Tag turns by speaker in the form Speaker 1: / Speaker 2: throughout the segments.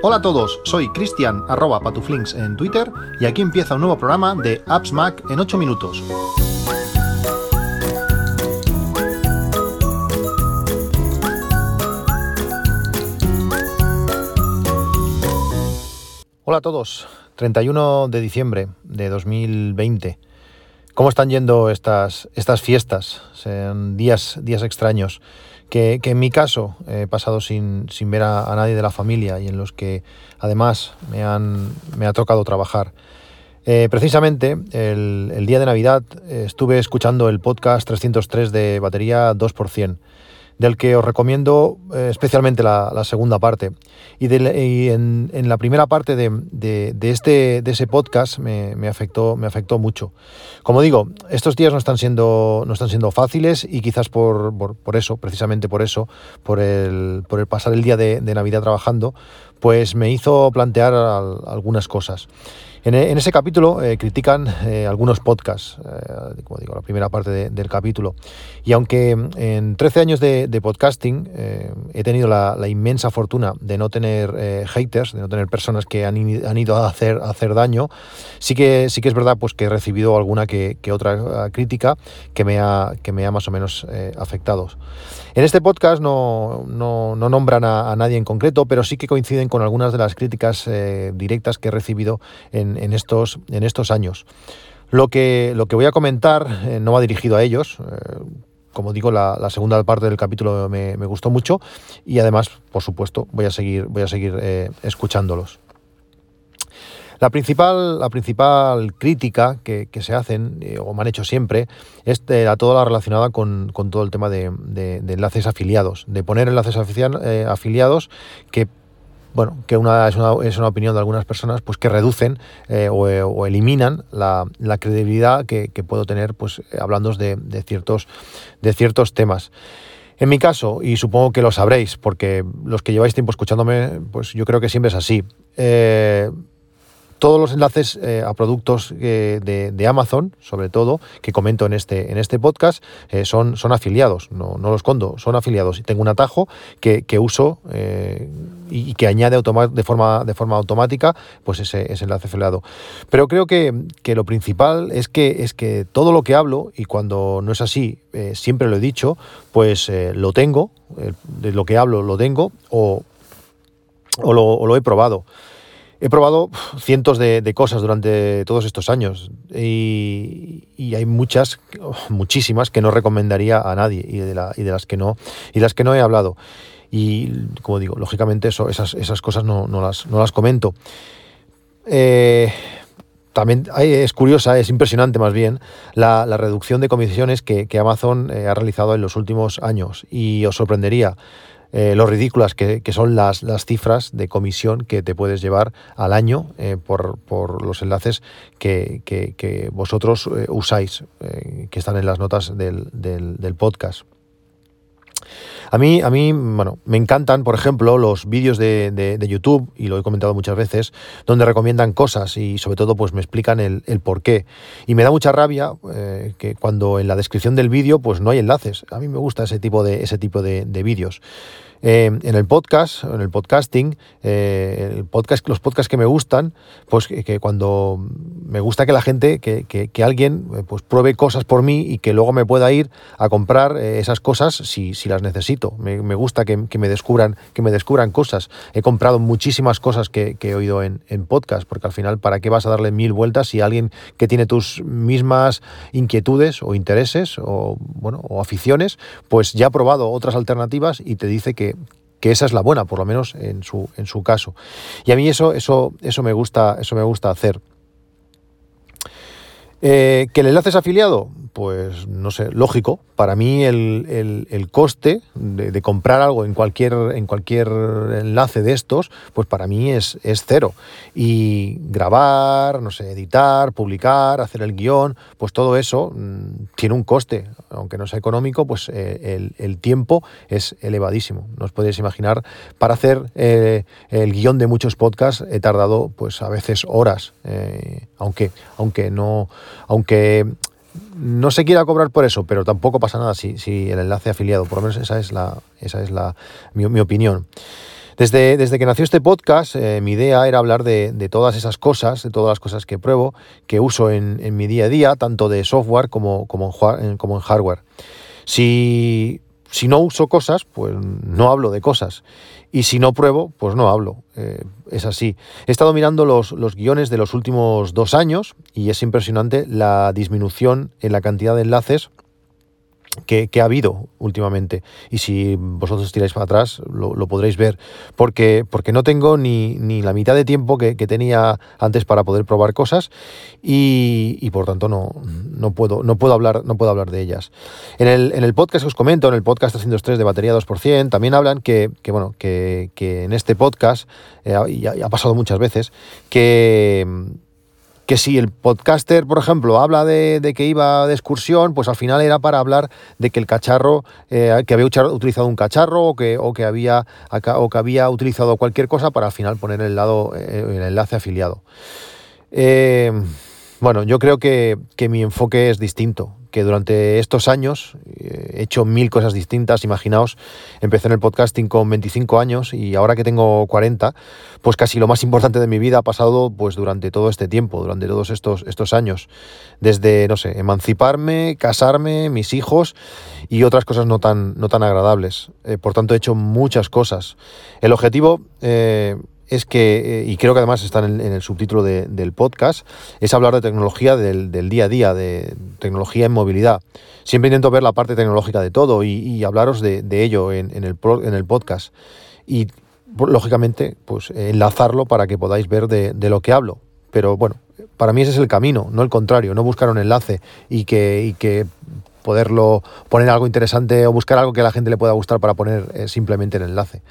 Speaker 1: Hola a todos, soy Cristian arroba patuflinks en Twitter y aquí empieza un nuevo programa de Apps Mac en 8 minutos. Hola a todos, 31 de diciembre de 2020. ¿Cómo están yendo estas, estas fiestas? Son días, días extraños que, en mi caso he pasado sin, ver a, nadie de la familia y en los que además me, han, me ha tocado trabajar. Eh, precisamente el, el, día de Navidad estuve escuchando el podcast 303 de batería 2% del que os recomiendo eh, especialmente la, segunda parte. Y, en, la primera parte de, este, de ese podcast me, afectó, me afectó mucho. Como digo, estos días no están siendo, no están siendo fáciles y quizás por, por, eso, precisamente por eso, por el, por el pasar el día de, Navidad trabajando, pues me hizo plantear algunas cosas. En, ese capítulo eh, critican eh, algunos podcasts, eh, como digo, la primera parte del capítulo. Y aunque en 13 años de, podcasting he tenido la, inmensa fortuna de no tener haters, de no tener personas que han, ido a hacer, hacer daño, sí que, sí que es verdad pues, que he recibido alguna que, otra crítica que me ha, que me ha más o menos afectado. En este podcast no, nombran a, nadie en concreto, pero sí que coinciden con algunas de las críticas directas que he recibido en estos, en estos años. Lo que, lo que voy a comentar eh, no va dirigido a ellos. Eh, como digo, la, segunda parte del capítulo me, gustó mucho y además, por supuesto, voy a seguir, voy a seguir eh, escuchándolos. La principal, la principal crítica que, se hacen, o me han hecho siempre, es a toda la relacionada con, todo el tema de, enlaces afiliados, de poner enlaces afiliados que bueno, que una, es, una, es, una, opinión de algunas personas, pues que reducen eh, o, eliminan la, credibilidad que, puedo tener, pues hablando de, ciertos, de ciertos temas. En mi caso, y supongo que lo sabréis, porque los que lleváis tiempo escuchándome, pues yo creo que siempre es así. Eh, todos los enlaces eh, a productos eh, de, Amazon, sobre todo, que comento en este, en este podcast, eh, son, son afiliados, no, no, los escondo, son afiliados. Y tengo un atajo que, uso y, que añade de, forma, de forma automática pues ese, enlace afiliado. Pero creo que, lo principal es que, es que todo lo que hablo, y cuando no es así, siempre lo he dicho, pues lo tengo, de lo que hablo lo tengo o, o lo he probado. He probado cientos de, cosas durante todos estos años y, hay muchas, muchísimas que no recomendaría a nadie y de, las que no y las que no he hablado. Y como digo, lógicamente eso, esas, esas cosas no, las, no las comento. Eh, también es curiosa, es impresionante más bien, la, reducción de comisiones que, Amazon eh, ha realizado en los últimos años. Y os sorprendería eh, lo ridículas que, son las, las, cifras de comisión que te puedes llevar al año eh, por, los enlaces que, vosotros eh, usáis, que están en las notas del, del podcast. A mí, a mí, bueno, me encantan, por ejemplo, los vídeos de, YouTube, y lo he comentado muchas veces, donde recomiendan cosas y sobre todo pues me explican el, por qué. Y me da mucha rabia eh, que cuando en la descripción del vídeo pues no hay enlaces. A mí me gusta ese tipo de, ese tipo de vídeos. Eh, en el podcast, en el podcasting, eh, el podcast, los podcasts que me gustan, pues que, cuando me gusta que la gente, que, que, alguien eh, pues pruebe cosas por mí y que luego me pueda ir a comprar esas cosas si, si las necesito. Me, gusta que, me descubran, que me descubran cosas. He comprado muchísimas cosas que, he oído en, en, podcast, porque al final, ¿para qué vas a darle mil vueltas si alguien que tiene tus mismas inquietudes o intereses o bueno o aficiones, pues ya ha probado otras alternativas y te dice que que, esa es la buena, por lo menos en su, en su caso. Y a mí eso, eso, eso, me, gusta, eso me gusta hacer. Eh, ¿Que el enlace es afiliado? Pues no sé, lógico. Para mí el, coste de, comprar algo en cualquier, en cualquier enlace de estos, pues para mí es, es, cero. Y grabar, no sé, editar, publicar, hacer el guion, pues todo eso mm, tiene un coste. Aunque no sea económico, pues eh, el, tiempo es elevadísimo. No os podéis imaginar, para hacer eh, el guion de muchos podcasts he tardado pues a veces horas, aunque, aunque no aunque no se quiera cobrar por eso, pero tampoco pasa nada si, si el enlace afiliado, por lo menos esa es, la, esa es la, mi, opinión. Desde, desde, que nació este podcast, eh, mi idea era hablar de, de, todas esas cosas, de todas las cosas que pruebo, que uso en, en mi día a día, tanto de software como, como, en, como en hardware. Si, si no uso cosas, pues no hablo de cosas. Y si no pruebo, pues no hablo. Eh, es así. He estado mirando los, los, guiones de los últimos dos años y es impresionante la disminución en la cantidad de enlaces que, ha habido últimamente. Y si vosotros tiráis para atrás, lo, podréis ver. Porque, porque no tengo ni, ni la mitad de tiempo que, tenía antes para poder probar cosas y, por tanto no, no, puedo, no, puedo hablar, no puedo hablar de ellas. En el, en el podcast que os comento, en el podcast 303 de batería 2%, también hablan que, que bueno, que, en este podcast, eh, y ha pasado muchas veces, que que si el podcaster, por ejemplo, habla de, que iba de excursión, pues al final era para hablar de que el cacharro, eh, que había utilizado un cacharro o que, o que, había, o que había utilizado cualquier cosa para al final poner el, lado, eh, el enlace afiliado. Eh, bueno, yo creo que, que mi enfoque es distinto que durante estos años eh, he hecho mil cosas distintas. Imaginaos, empecé en el podcasting con 25 años y ahora que tengo 40, pues casi lo más importante de mi vida ha pasado pues durante todo este tiempo, durante todos estos, estos años. Desde, no sé, emanciparme, casarme, mis hijos y otras cosas no tan, no tan agradables. Eh, por tanto, he hecho muchas cosas. El objetivo... Eh, es que, eh, y creo que además está en el, subtítulo del podcast, es hablar de tecnología del, día a día, de tecnología en movilidad. Siempre intento ver la parte tecnológica de todo y, hablaros de, ello en, el, en el podcast. Y lógicamente, pues enlazarlo para que podáis ver de, lo que hablo. Pero bueno, para mí ese es el camino, no el contrario, no buscar un enlace y que, y que poderlo poner algo interesante o buscar algo que a la gente le pueda gustar para poner eh, simplemente el enlace.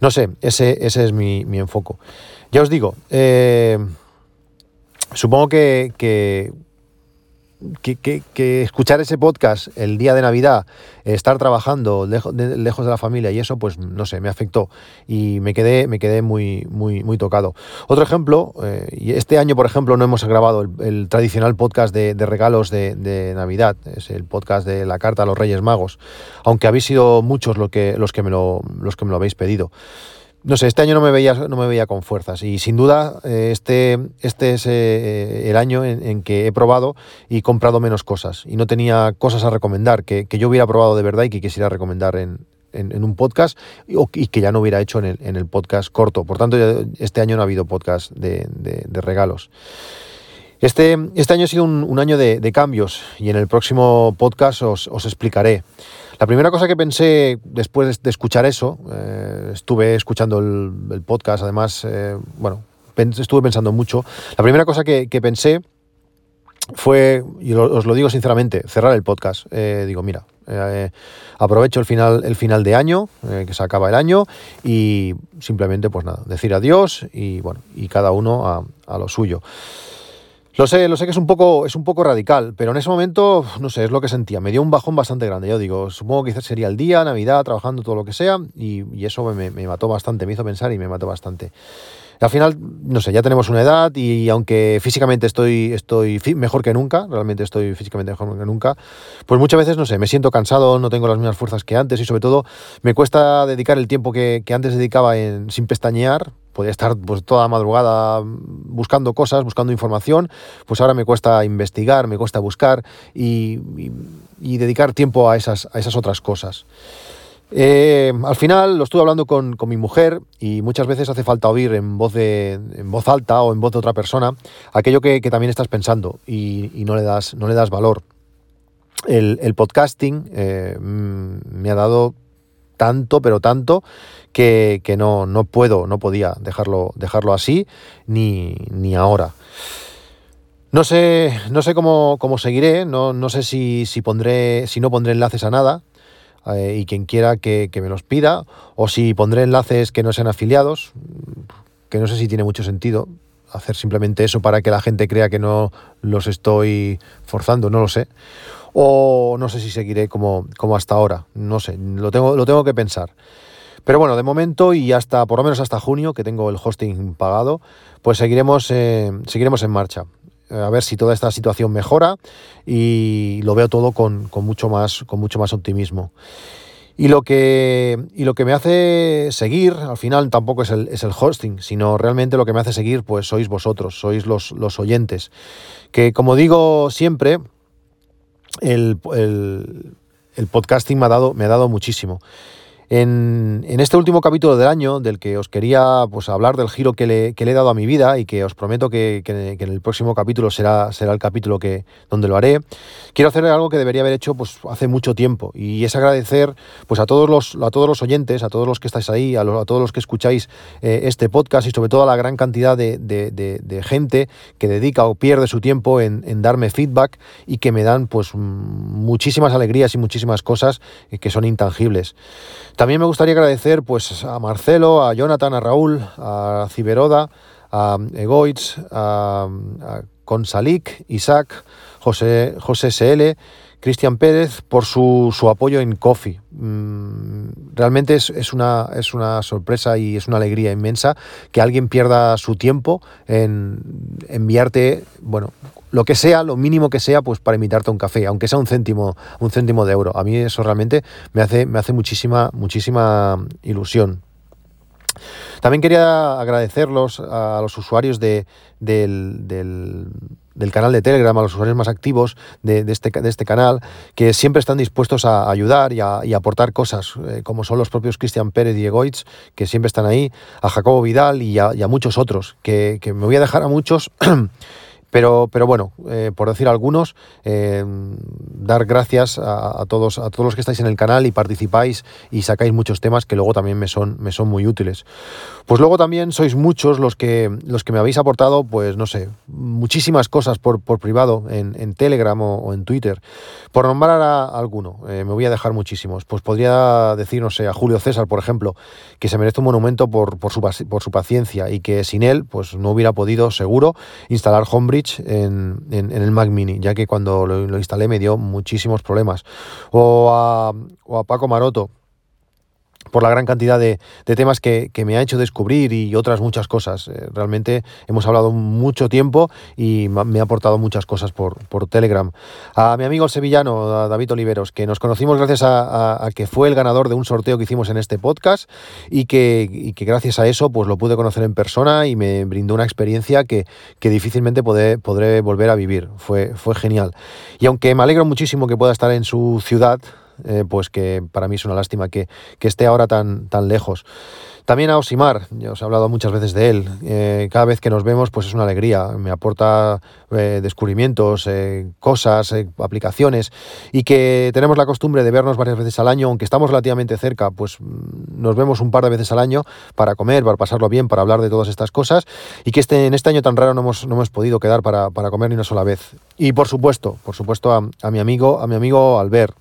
Speaker 1: No sé, ese, ese es mi, mi. Ya os digo, eh, supongo que que, escuchar ese podcast el día de Navidad, estar trabajando lejos de, la familia y eso, pues no sé, me afectó y me quedé, me quedé muy, muy, tocado. Otro ejemplo, eh, y este año, por ejemplo, no hemos grabado el, tradicional podcast de, regalos de, Navidad, es el podcast de la carta a los Reyes Magos, aunque habéis sido muchos los que, los que, me, lo, los que me lo habéis pedido no sé, este año no me veía, no me veía con fuerzas y sin duda eh, este, este es eh, el año en, que he probado y comprado menos cosas y no tenía cosas a recomendar que, yo hubiera probado de verdad y que quisiera recomendar en, un podcast y, que ya no hubiera hecho en el, en el, podcast corto. Por tanto, este año no ha habido podcast de, regalos. Este, este, año ha sido un, año de, cambios y en el próximo podcast os, os explicaré. La primera cosa que pensé después de escuchar eso, eh, estuve escuchando el, podcast, además, eh, bueno, estuve pensando mucho. La primera cosa que, pensé fue, y os lo digo sinceramente, cerrar el podcast. Eh, digo, mira, aprovecho el final, el final de año, que se acaba el año, y simplemente, pues nada, decir adiós y bueno, y cada uno a, a lo suyo. Lo sé, lo sé que es un poco, es un poco radical, pero en ese momento, no sé, es lo que sentía. Me dio un bajón bastante grande. Yo digo, supongo que sería el día, Navidad, trabajando todo lo que sea, y, eso me, mató bastante, me hizo pensar y me mató bastante. Al final, no sé, ya tenemos una edad y aunque físicamente estoy, estoy mejor que nunca, realmente estoy físicamente mejor que nunca, pues muchas veces, no sé, me siento cansado, no tengo las mismas fuerzas que antes y sobre todo me cuesta dedicar el tiempo que, antes dedicaba en, sin pestañear, podía estar pues, toda madrugada buscando cosas, buscando información, pues ahora me cuesta investigar, me cuesta buscar y, y dedicar tiempo a esas, a esas otras cosas. Eh, al final lo estuve hablando con, mi mujer y muchas veces hace falta oír en voz, de, en voz alta o en voz de otra persona aquello que, también estás pensando y, no, le das, no le das valor. El, podcasting eh, me ha dado tanto, pero tanto, que, no, no, puedo, no podía dejarlo, dejarlo así ni, ni ahora. No sé, no sé cómo, cómo seguiré, no, no sé si, si, pondré, si no pondré enlaces a nada. Eh, y quien quiera que, me los pida, o si pondré enlaces que no sean afiliados, que no sé si tiene mucho sentido hacer simplemente eso para que la gente crea que no los estoy forzando, no lo sé. O no sé si seguiré como, como hasta ahora, no sé, lo tengo, lo tengo que pensar. Pero bueno, de momento y hasta por lo menos hasta junio, que tengo el hosting pagado, pues seguiremos, eh, seguiremos en marcha. a ver si toda esta situación mejora y lo veo todo con, mucho, más, con mucho más optimismo. Y lo, que, y lo que me hace seguir, al final tampoco es el, es el, hosting, sino realmente lo que me hace seguir, pues sois vosotros, sois los, los oyentes. Que como digo siempre, el, el podcasting me ha dado, me ha dado muchísimo. En, este último capítulo del año, del que os quería pues, hablar del giro que le, he dado a mi vida y que os prometo que, en el próximo capítulo será, el capítulo que, donde lo haré, quiero hacer algo que debería haber hecho pues, hace mucho tiempo y es agradecer pues, a, todos los, a todos los oyentes, a todos los que estáis ahí, a, todos los que escucháis eh, este podcast y sobre todo a la gran cantidad de, gente que dedica o pierde su tiempo en, darme feedback y que me dan pues, muchísimas alegrías y muchísimas cosas que son intangibles. También me gustaría agradecer pues, a Marcelo, a Jonathan, a Raúl, a Ciberoda, a Egoitz, a, Consalic, Isaac, José, José SL, Cristian Pérez por su, apoyo en Coffee. Mm, realmente es, una, es una sorpresa y es una alegría inmensa que alguien pierda su tiempo en enviarte, bueno, lo que sea, lo mínimo que sea, pues para invitarte a un café, aunque sea un céntimo, un céntimo de euro. A mí eso realmente me hace, me hace muchísima, muchísima ilusión. También quería agradecerlos a los usuarios de, del, del, canal de Telegram, a los usuarios más activos de, este, de este, canal, que siempre están dispuestos a ayudar y a, aportar cosas, eh, como son los propios Cristian Pérez y Egoitz, que siempre están ahí, a Jacobo Vidal y a, muchos otros, que, que me voy a dejar a muchos. Pero, pero bueno, eh, por decir algunos, eh, dar gracias a, todos, a todos los que estáis en el canal y participáis y sacáis muchos temas que luego también me son, me son muy útiles. Pues luego también sois muchos los que, los que me habéis aportado, pues no sé, muchísimas cosas por, por privado en, en Telegram o, en Twitter. Por nombrar a alguno, eh, me voy a dejar muchísimos. Pues podría decir, no sé, a Julio César, por ejemplo, que se merece un monumento por, por, su, por su paciencia y que sin él, pues no hubiera podido, seguro, instalar Homebridge en, el Mac Mini, ya que cuando lo, instalé me dio muchísimos problemas. O a, o a Paco Maroto, por la gran cantidad de, temas que, me ha hecho descubrir y otras muchas cosas. Eh, realmente hemos hablado mucho tiempo y me ha aportado muchas cosas por, Telegram. A mi amigo sevillano, David Oliveros, que nos conocimos gracias a, que fue el ganador de un sorteo que hicimos en este podcast y que, gracias a eso pues lo pude conocer en persona y me brindó una experiencia que, difícilmente podré, podré, volver a vivir. Fue, fue genial. Y aunque me alegro muchísimo que pueda estar en su ciudad, eh, pues que para mí es una lástima que, esté ahora tan, tan lejos. También a Osimar, ya os he hablado muchas veces de él. Eh, cada vez que nos vemos, pues es una alegría. Me aporta eh, descubrimientos, cosas, aplicaciones. Y que tenemos la costumbre de vernos varias veces al año, aunque estamos relativamente cerca, pues mm, nos vemos un par de veces al año para comer, para pasarlo bien, para hablar de todas estas cosas. Y que este, en este año tan raro no hemos, no hemos podido quedar para, comer ni una sola vez. Y por supuesto, por supuesto a mi amigo, a mi amigo Albert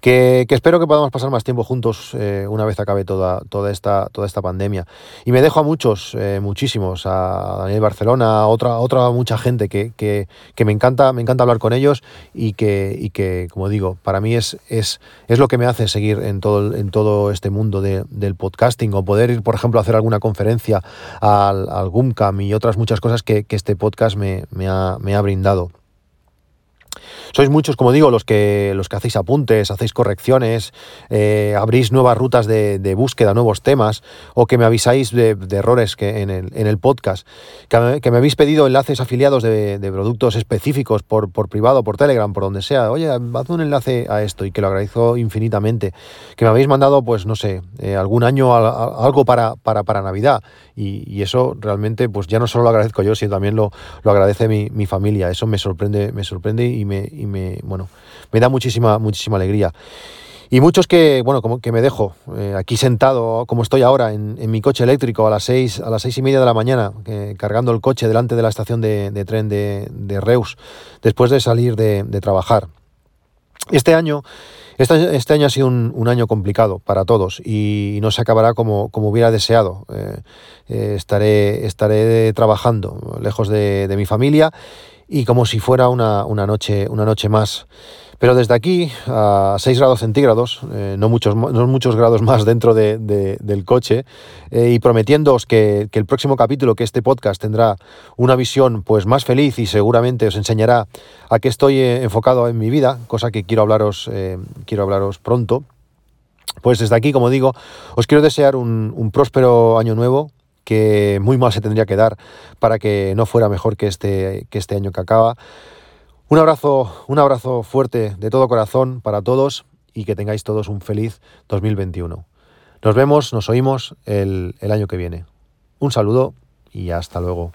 Speaker 1: que, espero que podamos pasar más tiempo juntos eh, una vez acabe toda, toda, esta, toda esta pandemia. Y me dejo a muchos, eh, muchísimos, a Daniel Barcelona, a otra, otra mucha gente que, que, me, encanta, me encanta hablar con ellos y que, y que como digo, para mí es, es, es lo que me hace seguir en todo, en todo este mundo del podcasting o poder ir, por ejemplo, a hacer alguna conferencia al, al GUMCAM y otras muchas cosas que, este podcast me, me, ha, me ha brindado. Sois muchos, como digo, los que, los que hacéis apuntes, hacéis correcciones, eh, abrís nuevas rutas de, búsqueda, nuevos temas, o que me avisáis de, errores que en, el, en el podcast, que, me habéis pedido enlaces afiliados de, productos específicos por, por privado, por Telegram, por donde sea. Oye, haz un enlace a esto y que lo agradezco infinitamente. Que me habéis mandado, pues no sé, eh, algún año algo para, para, para Navidad. Y, eso realmente, pues ya no solo lo agradezco yo, sino también lo, lo agradece mi, mi familia. Eso me sorprende, me sorprende y me, y me, bueno, me da muchísima, muchísima alegría. Y muchos que, bueno, como que me dejo eh, aquí sentado, como estoy ahora, en, mi coche eléctrico a las seis, a las seis y media de la mañana, cargando el coche delante de la estación de, tren de, Reus, después de salir de, trabajar. Este año, este, este, año ha sido un, año complicado para todos y no se acabará como, como hubiera deseado. Eh, eh, estaré, estaré trabajando lejos de, mi familia y como si fuera una, noche, una noche más. Pero desde aquí, a 6 grados centígrados, eh, no, muchos, no muchos grados más dentro del coche, eh, y prometiéndoos que, el próximo capítulo, que este podcast tendrá una visión pues, más feliz y seguramente os enseñará a qué estoy eh, enfocado en mi vida, cosa que quiero hablaros, quiero hablaros pronto. Pues desde aquí, como digo, os quiero desear un, un próspero año nuevo, que muy mal se tendría que dar para que no fuera mejor que este, que este año que acaba. Un abrazo, un abrazo fuerte de todo corazón para todos y que tengáis todos un feliz 2021. Nos vemos, nos oímos el, el año que viene. Un saludo y hasta luego.